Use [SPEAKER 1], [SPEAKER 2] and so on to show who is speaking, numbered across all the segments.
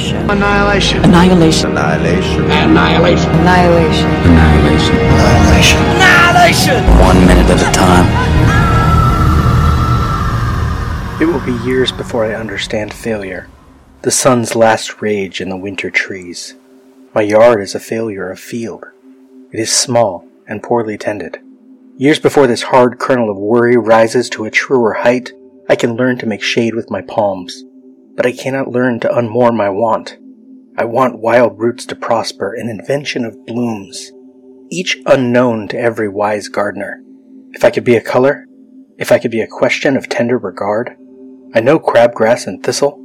[SPEAKER 1] Annihilation.
[SPEAKER 2] Annihilation.
[SPEAKER 1] Annihilation.
[SPEAKER 2] Annihilation.
[SPEAKER 3] Annihilation.
[SPEAKER 1] Annihilation.
[SPEAKER 3] Annihilation.
[SPEAKER 2] Annihilation.
[SPEAKER 4] Annihilation!
[SPEAKER 3] One minute at a time.
[SPEAKER 5] It will be years before I understand failure. The sun's last rage in the winter trees. My yard is a failure of field. It is small and poorly tended. Years before this hard kernel of worry rises to a truer height, I can learn to make shade with my palms. But I cannot learn to unmoor my want. I want wild roots to prosper, an invention of blooms, each unknown to every wise gardener. If I could be a color, if I could be a question of tender regard, I know crabgrass and thistle.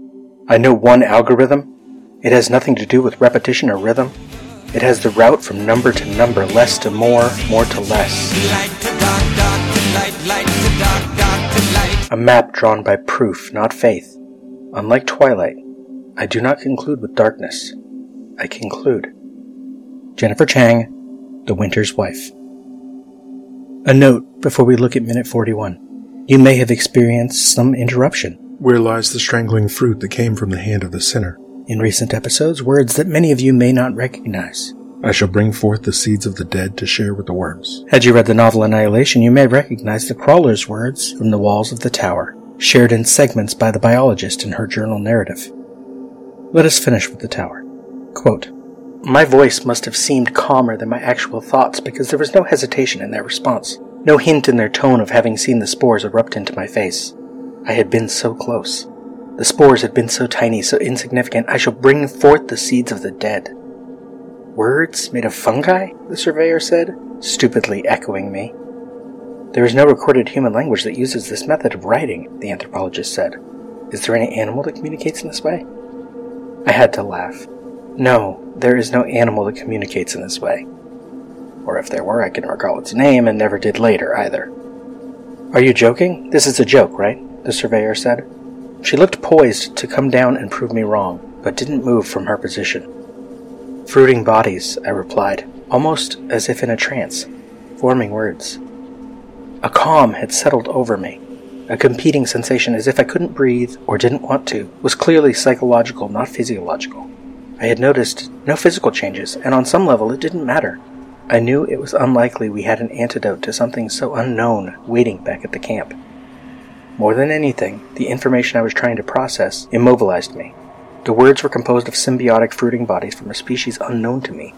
[SPEAKER 5] I know one algorithm. It has nothing to do with repetition or rhythm. It has the route from number to number, less to more, more to less. A map drawn by proof, not faith. Unlike twilight, I do not conclude with darkness. I conclude. Jennifer Chang, The Winter's Wife. A note before we look at minute 41. You may have experienced some interruption.
[SPEAKER 6] Where lies the strangling fruit that came from the hand of the sinner?
[SPEAKER 5] In recent episodes, words that many of you may not recognize.
[SPEAKER 6] I shall bring forth the seeds of the dead to share with the worms.
[SPEAKER 5] Had you read the novel Annihilation, you may recognize the crawler's words from the walls of the tower, shared in segments by the biologist in her journal narrative. Let us finish with the tower. Quote, my voice must have seemed calmer than my actual thoughts because there was no hesitation in their response, no hint in their tone of having seen the spores erupt into my face. I had been so close. The spores had been so tiny, so insignificant, I shall bring forth the seeds of the dead. Words made of fungi? The surveyor said, stupidly echoing me. There is no recorded human language that uses this method of writing, the anthropologist said. Is there any animal that communicates in this way? I had to laugh. No, there is no animal that communicates in this way. Or if there were, I can recall its name and never did later either. Are you joking? This is a joke, right? The surveyor said. She looked poised to come down and prove me wrong, but didn't move from her position. Fruiting bodies, I replied, almost as if in a trance, forming words. A calm had settled over me. A competing sensation as if I couldn't breathe or didn't want to was clearly psychological, not physiological. I had noticed no physical changes, and on some level it didn't matter. I knew it was unlikely we had an antidote to something so unknown waiting back at the camp. More than anything, the information I was trying to process immobilized me. The words were composed of symbiotic fruiting bodies from a species unknown to me.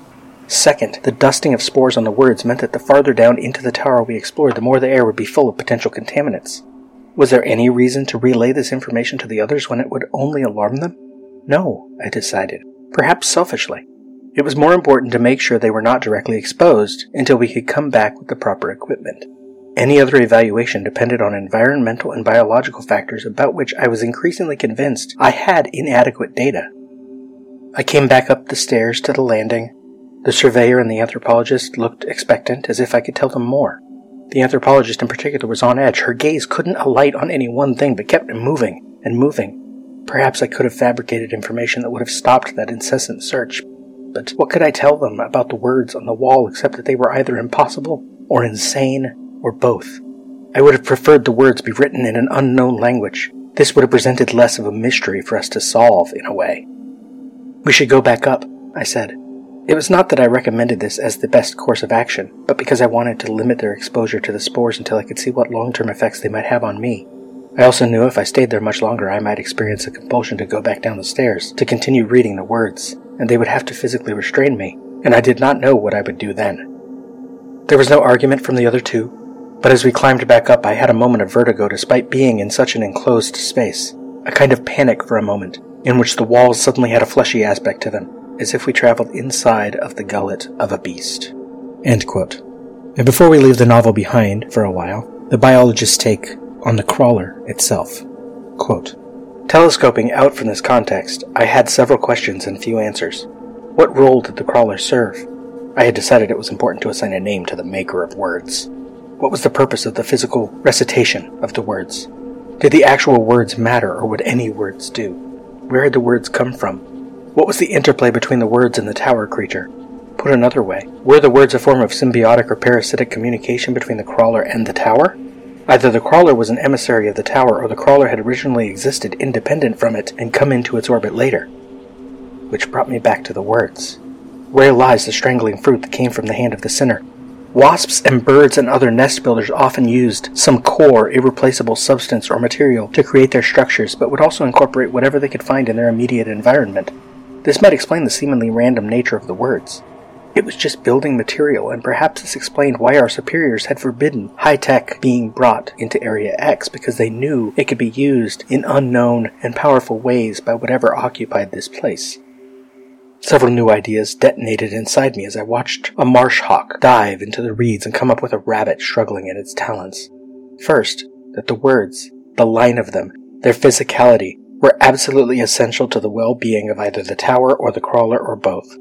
[SPEAKER 5] Second, the dusting of spores on the words meant that the farther down into the tower we explored, the more the air would be full of potential contaminants. Was there any reason to relay this information to the others when it would only alarm them? No, I decided. Perhaps selfishly. It was more important to make sure they were not directly exposed until we could come back with the proper equipment. Any other evaluation depended on environmental and biological factors about which I was increasingly convinced I had inadequate data. I came back up the stairs to the landing. The surveyor and the anthropologist looked expectant, as if I could tell them more. The anthropologist in particular was on edge. Her gaze couldn't alight on any one thing, but kept moving and moving. Perhaps I could have fabricated information that would have stopped that incessant search. But what could I tell them about the words on the wall except that they were either impossible or insane or both? I would have preferred the words be written in an unknown language. This would have presented less of a mystery for us to solve, in a way. We should go back up, I said. It was not that I recommended this as the best course of action, but because I wanted to limit their exposure to the spores until I could see what long term effects they might have on me. I also knew if I stayed there much longer, I might experience a compulsion to go back down the stairs to continue reading the words, and they would have to physically restrain me, and I did not know what I would do then. There was no argument from the other two, but as we climbed back up, I had a moment of vertigo despite being in such an enclosed space, a kind of panic for a moment, in which the walls suddenly had a fleshy aspect to them, as if we traveled inside of the gullet of a beast. And before we leave the novel behind for a while, the biologist's take on the crawler itself. Quote, Telescoping out from this context, I had several questions and few answers. What role did the crawler serve? I had decided it was important to assign a name to the maker of words. What was the purpose of the physical recitation of the words? Did the actual words matter, or would any words do? Where had the words come from? What was the interplay between the words and the tower creature? Put another way, were the words a form of symbiotic or parasitic communication between the crawler and the tower? Either the crawler was an emissary of the tower, or the crawler had originally existed independent from it and come into its orbit later. which brought me back to the words. Where lies the strangling fruit that came from the hand of the sinner? Wasps and birds and other nest builders often used some core, irreplaceable substance or material to create their structures, but would also incorporate whatever they could find in their immediate environment. This might explain the seemingly random nature of the words. It was just building material, and perhaps this explained why our superiors had forbidden high tech being brought into Area X because they knew it could be used in unknown and powerful ways by whatever occupied this place. Several new ideas detonated inside me as I watched a marsh hawk dive into the reeds and come up with a rabbit struggling in its talons. First, that the words, the line of them, their physicality, were absolutely essential to the well being of either the tower or the crawler or both.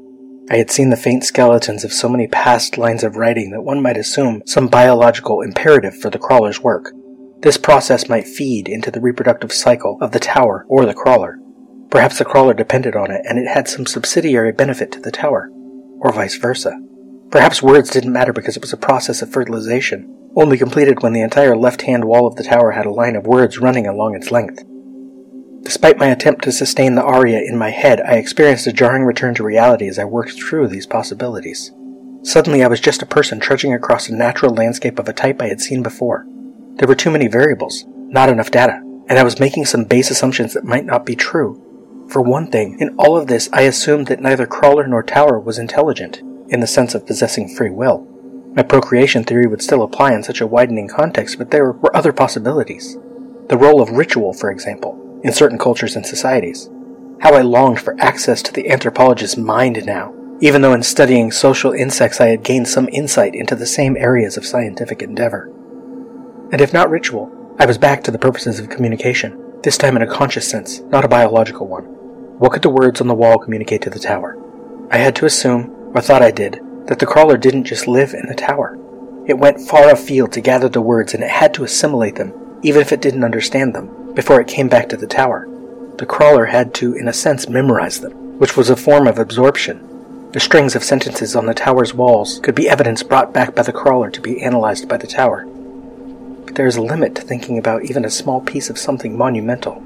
[SPEAKER 5] I had seen the faint skeletons of so many past lines of writing that one might assume some biological imperative for the crawler's work. This process might feed into the reproductive cycle of the tower or the crawler. Perhaps the crawler depended on it and it had some subsidiary benefit to the tower, or vice versa. Perhaps words didn't matter because it was a process of fertilization, only completed when the entire left hand wall of the tower had a line of words running along its length. Despite my attempt to sustain the aria in my head, I experienced a jarring return to reality as I worked through these possibilities. Suddenly, I was just a person trudging across a natural landscape of a type I had seen before. There were too many variables, not enough data, and I was making some base assumptions that might not be true. For one thing, in all of this, I assumed that neither crawler nor tower was intelligent, in the sense of possessing free will. My procreation theory would still apply in such a widening context, but there were other possibilities. The role of ritual, for example, in certain cultures and societies. How I longed for access to the anthropologist's mind now, even though in studying social insects I had gained some insight into the same areas of scientific endeavor. And if not ritual, I was back to the purposes of communication, this time in a conscious sense, not a biological one. What could the words on the wall communicate to the tower? I had to assume, or thought I did, that the crawler didn't just live in the tower. It went far afield to gather the words and it had to assimilate them, even if it didn't understand them, before it came back to the tower. The crawler had to, in a sense, memorize them, which was a form of absorption. The strings of sentences on the tower's walls could be evidence brought back by the crawler to be analyzed by the tower. But there is a limit to thinking about even a small piece of something monumental.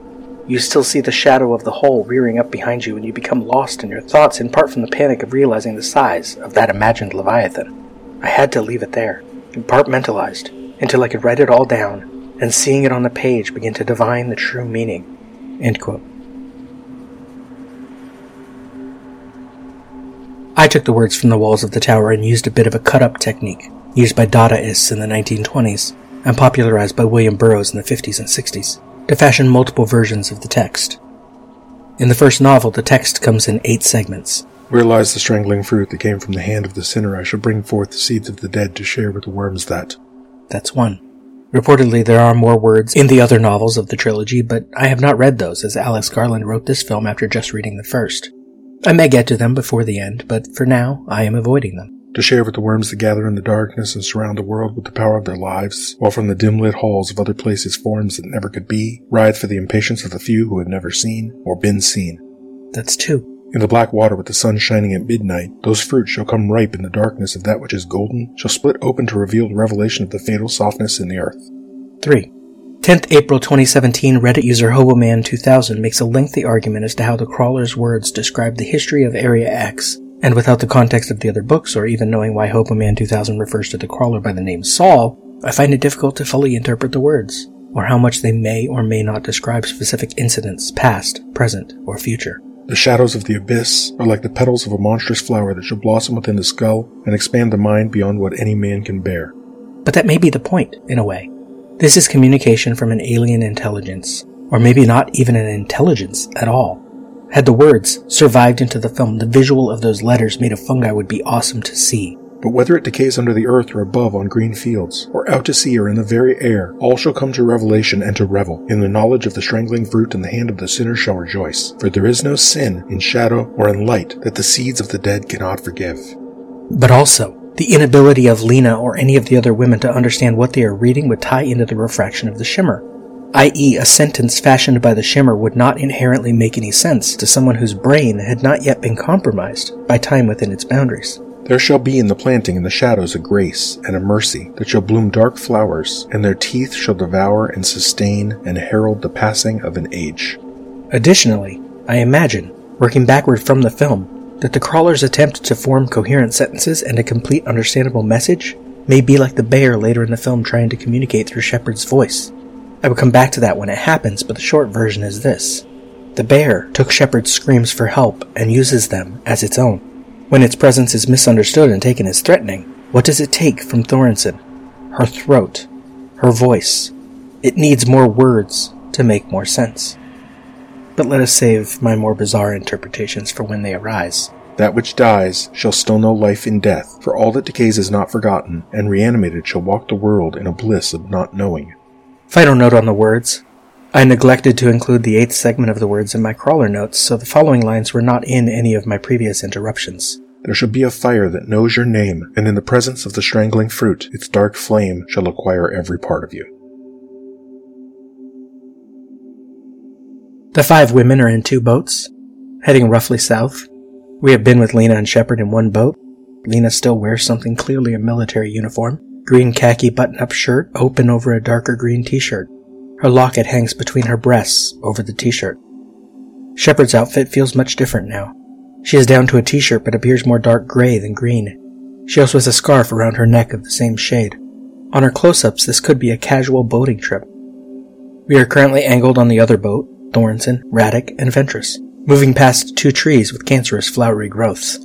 [SPEAKER 5] You still see the shadow of the hole rearing up behind you, and you become lost in your thoughts, in part from the panic of realizing the size of that imagined Leviathan. I had to leave it there, compartmentalized, until I could write it all down, and seeing it on the page begin to divine the true meaning. I took the words from the walls of the tower and used a bit of a cut up technique, used by Dadaists in the 1920s, and popularized by William Burroughs in the 50s and 60s to fashion multiple versions of the text. In the first novel, the text comes in eight segments.
[SPEAKER 6] Where lies the strangling fruit that came from the hand of the sinner? I shall bring forth the seeds of the dead to share with the worms that.
[SPEAKER 5] That's one. Reportedly, there are more words in the other novels of the trilogy, but I have not read those as Alex Garland wrote this film after just reading the first. I may get to them before the end, but for now, I am avoiding them
[SPEAKER 6] to share with the worms that gather in the darkness and surround the world with the power of their lives, while from the dim lit halls of other places forms that never could be, writhe for the impatience of the few who have never seen or been seen.
[SPEAKER 5] That's two.
[SPEAKER 6] In the black water with the sun shining at midnight, those fruits shall come ripe in the darkness of that which is golden, shall split open to reveal the revelation of the fatal softness in the earth.
[SPEAKER 5] 3. 10th April 2017, Reddit user Hoboman2000 makes a lengthy argument as to how the crawler's words describe the history of Area X and without the context of the other books, or even knowing why Hoboman 2000 refers to the crawler by the name Saul, I find it difficult to fully interpret the words, or how much they may or may not describe specific incidents, past, present, or future.
[SPEAKER 6] The shadows of the abyss are like the petals of a monstrous flower that shall blossom within the skull and expand the mind beyond what any man can bear.
[SPEAKER 5] But that may be the point, in a way. This is communication from an alien intelligence, or maybe not even an intelligence at all. Had the words survived into the film, the visual of those letters made of fungi would be awesome to see.
[SPEAKER 6] But whether it decays under the earth or above on green fields, or out to sea or in the very air, all shall come to revelation and to revel. In the knowledge of the strangling fruit in the hand of the sinner shall rejoice. For there is no sin in shadow or in light that the seeds of the dead cannot forgive.
[SPEAKER 5] But also, the inability of Lena or any of the other women to understand what they are reading would tie into the refraction of the shimmer i.e., a sentence fashioned by the shimmer would not inherently make any sense to someone whose brain had not yet been compromised by time within its boundaries.
[SPEAKER 6] There shall be in the planting and the shadows a grace and a mercy that shall bloom dark flowers, and their teeth shall devour and sustain and herald the passing of an age.
[SPEAKER 5] Additionally, I imagine, working backward from the film, that the crawler's attempt to form coherent sentences and a complete understandable message may be like the bear later in the film trying to communicate through Sheppard's voice. I will come back to that when it happens, but the short version is this. The bear took Sheppard's screams for help and uses them as its own. When its presence is misunderstood and taken as threatening, what does it take from Thorensen? Her throat. Her voice. It needs more words to make more sense. But let us save my more bizarre interpretations for when they arise.
[SPEAKER 6] That which dies shall still know life in death, for all that decays is not forgotten, and reanimated shall walk the world in a bliss of not knowing.
[SPEAKER 5] Final note on the words. I neglected to include the eighth segment of the words in my crawler notes, so the following lines were not in any of my previous interruptions.
[SPEAKER 6] There shall be a fire that knows your name, and in the presence of the strangling fruit, its dark flame shall acquire every part of you.
[SPEAKER 5] The five women are in two boats, heading roughly south. We have been with Lena and Sheppard in one boat. Lena still wears something clearly a military uniform green khaki button up shirt open over a darker green t shirt. Her locket hangs between her breasts over the t shirt. Sheppard's outfit feels much different now. She is down to a t shirt but appears more dark gray than green. She also has a scarf around her neck of the same shade. On her close ups, this could be a casual boating trip. We are currently angled on the other boat, Thorensen, Radek, and Ventress, moving past two trees with cancerous flowery growths.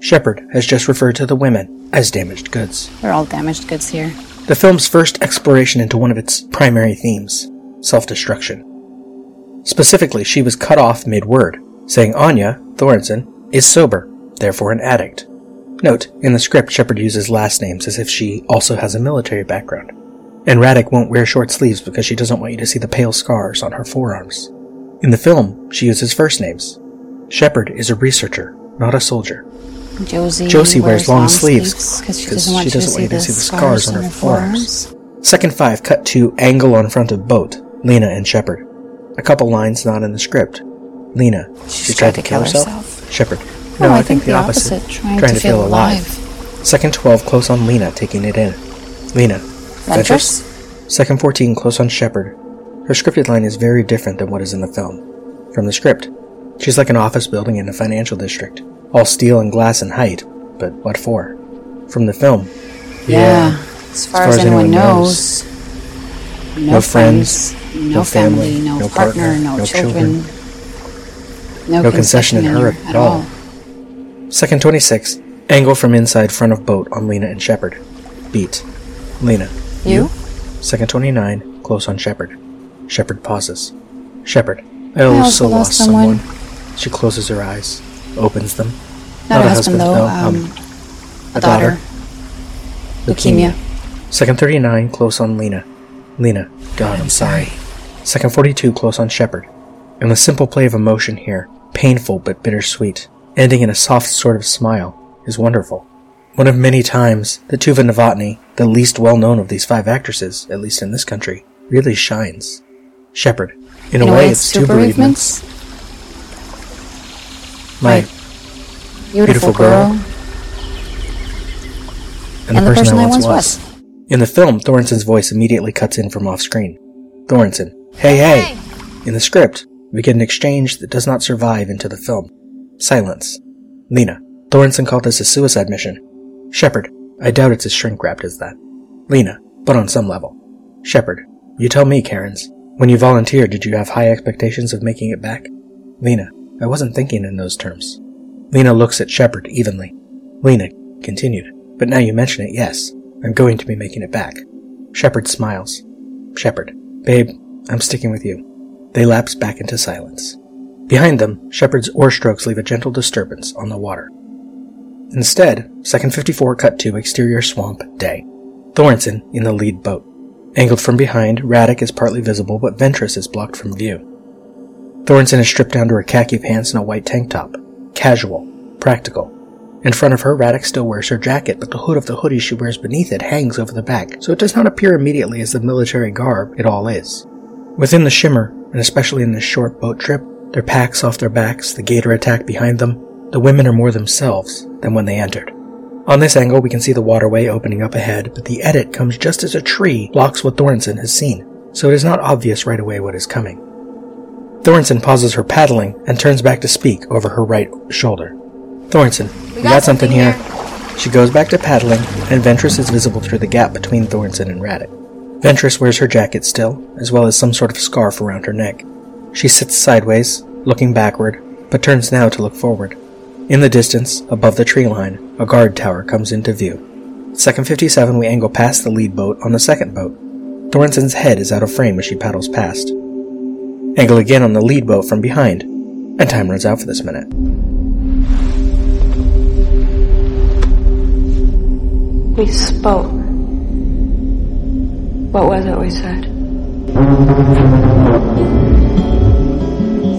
[SPEAKER 5] Sheppard has just referred to the women as damaged goods.
[SPEAKER 1] We're all damaged goods here.
[SPEAKER 5] The film's first exploration into one of its primary themes self destruction. Specifically, she was cut off mid word, saying Anya, Thorensen, is sober, therefore an addict. Note, in the script, Sheppard uses last names as if she also has a military background. And Radek won't wear short sleeves because she doesn't want you to see the pale scars on her forearms. In the film, she uses first names. Sheppard is a researcher, not a soldier.
[SPEAKER 1] Josie,
[SPEAKER 5] Josie wears long sleeves
[SPEAKER 1] because she doesn't want
[SPEAKER 5] she doesn't
[SPEAKER 1] see,
[SPEAKER 5] want you
[SPEAKER 1] the
[SPEAKER 5] to see the
[SPEAKER 1] scars,
[SPEAKER 5] on her
[SPEAKER 1] her forearms.
[SPEAKER 5] Second 5 cut to angle on front of boat, Lena and Shepard. A couple lines not in the script. Lena,
[SPEAKER 1] She's tried to kill herself.
[SPEAKER 5] Sheppard, oh,
[SPEAKER 1] No, I, think, the opposite. Trying, to, feel alive.
[SPEAKER 5] Second 12 close on Lena, taking it in. Lena.
[SPEAKER 1] Ventress?
[SPEAKER 5] Second 14 close on Sheppard. Her scripted line is very different than what is in the film. From the script, she's like an office building in a financial district, all steel and glass in height, but what for? From the film,
[SPEAKER 1] Yeah. As far as, anyone knows. No,
[SPEAKER 5] No
[SPEAKER 1] friends,
[SPEAKER 5] friends,
[SPEAKER 1] no,
[SPEAKER 5] no
[SPEAKER 1] family,
[SPEAKER 5] family,
[SPEAKER 1] no,
[SPEAKER 5] no
[SPEAKER 1] partner,
[SPEAKER 5] partner,
[SPEAKER 1] no,
[SPEAKER 5] no
[SPEAKER 1] children, no,
[SPEAKER 5] No concession in her
[SPEAKER 1] here
[SPEAKER 5] at all. Second 26, angle from inside front of boat on Lena and Sheppard. Beat. Lena.
[SPEAKER 1] You?
[SPEAKER 5] Second 29, close on Sheppard. Sheppard pauses. Sheppard. I
[SPEAKER 1] I
[SPEAKER 5] also lost
[SPEAKER 1] lost
[SPEAKER 5] someone.
[SPEAKER 1] someone.
[SPEAKER 5] She closes her eyes, opens them.
[SPEAKER 1] Not, a husband, though.
[SPEAKER 5] no,
[SPEAKER 1] um,
[SPEAKER 5] um,
[SPEAKER 1] a daughter. Leukemia.
[SPEAKER 5] Second 39, close on Lena. Lena. God, I'm, sorry. Second 42, close on Sheppard. And the simple play of emotion here, painful but bittersweet, ending in a soft sort of smile, is wonderful. One of many times that Tuva Novotny, the least well known of these five actresses, at least in this country, really shines. Sheppard. In, a, way, it's two bereavements. My,
[SPEAKER 1] Beautiful,
[SPEAKER 5] beautiful
[SPEAKER 1] girl.
[SPEAKER 5] girl. and,
[SPEAKER 1] And the person I once was.
[SPEAKER 5] In the film, Thorensen's voice immediately cuts in from off screen. Thorensen, hey, hey! In the script, we get an exchange that does not survive into the film. Silence. Lena, Thorensen called this a suicide mission. Sheppard, I doubt it's as shrink wrapped as that. Lena, but on some level. Sheppard, you tell me, Karens. When you volunteered, did you have high expectations of making it back? Lena, I wasn't thinking in those terms. Lena looks at Sheppard evenly. Lena continued, but now you mention it, yes. I'm going to be making it back. Sheppard smiles. Sheppard, babe, I'm sticking with you. They lapse back into silence. Behind them, Sheppard's oar strokes leave a gentle disturbance on the water. Instead, Second 54 cut to exterior swamp day. Thorensen in the lead boat. Angled from behind, Radek is partly visible, but Ventress is blocked from view. Thorensen is stripped down to her khaki pants and a white tank top. Casual. Practical. In front of her, Radek still wears her jacket, but the hood of the hoodie she wears beneath it hangs over the back, so it does not appear immediately as the military garb it all is. Within the shimmer, and especially in this short boat trip, their packs off their backs, the gator attack behind them, the women are more themselves than when they entered. On this angle, we can see the waterway opening up ahead, but the edit comes just as a tree blocks what Thorensen has seen, so it is not obvious right away what is coming. Thornton pauses her paddling and turns back to speak over her right shoulder. Thornton, we, got, something, here. She goes back to paddling, and Ventress is visible through the gap between Thornton and Radek. Ventress wears her jacket still, as well as some sort of scarf around her neck. She sits sideways, looking backward, but turns now to look forward. In the distance, above the tree line, a guard tower comes into view. Second 57, we angle past the lead boat on the second boat. Thornton's head is out of frame as she paddles past. Angle again on the lead boat from behind, and time runs out for this minute.
[SPEAKER 7] We spoke. What was it we said?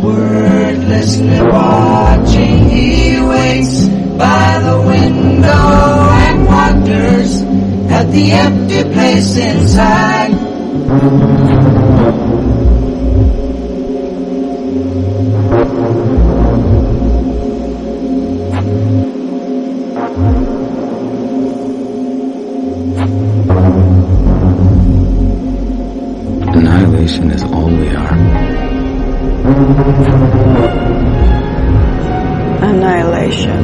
[SPEAKER 1] Wordlessly watching, he waits by the window and wonders at the empty place inside.
[SPEAKER 3] imagination is all we are.
[SPEAKER 7] Annihilation.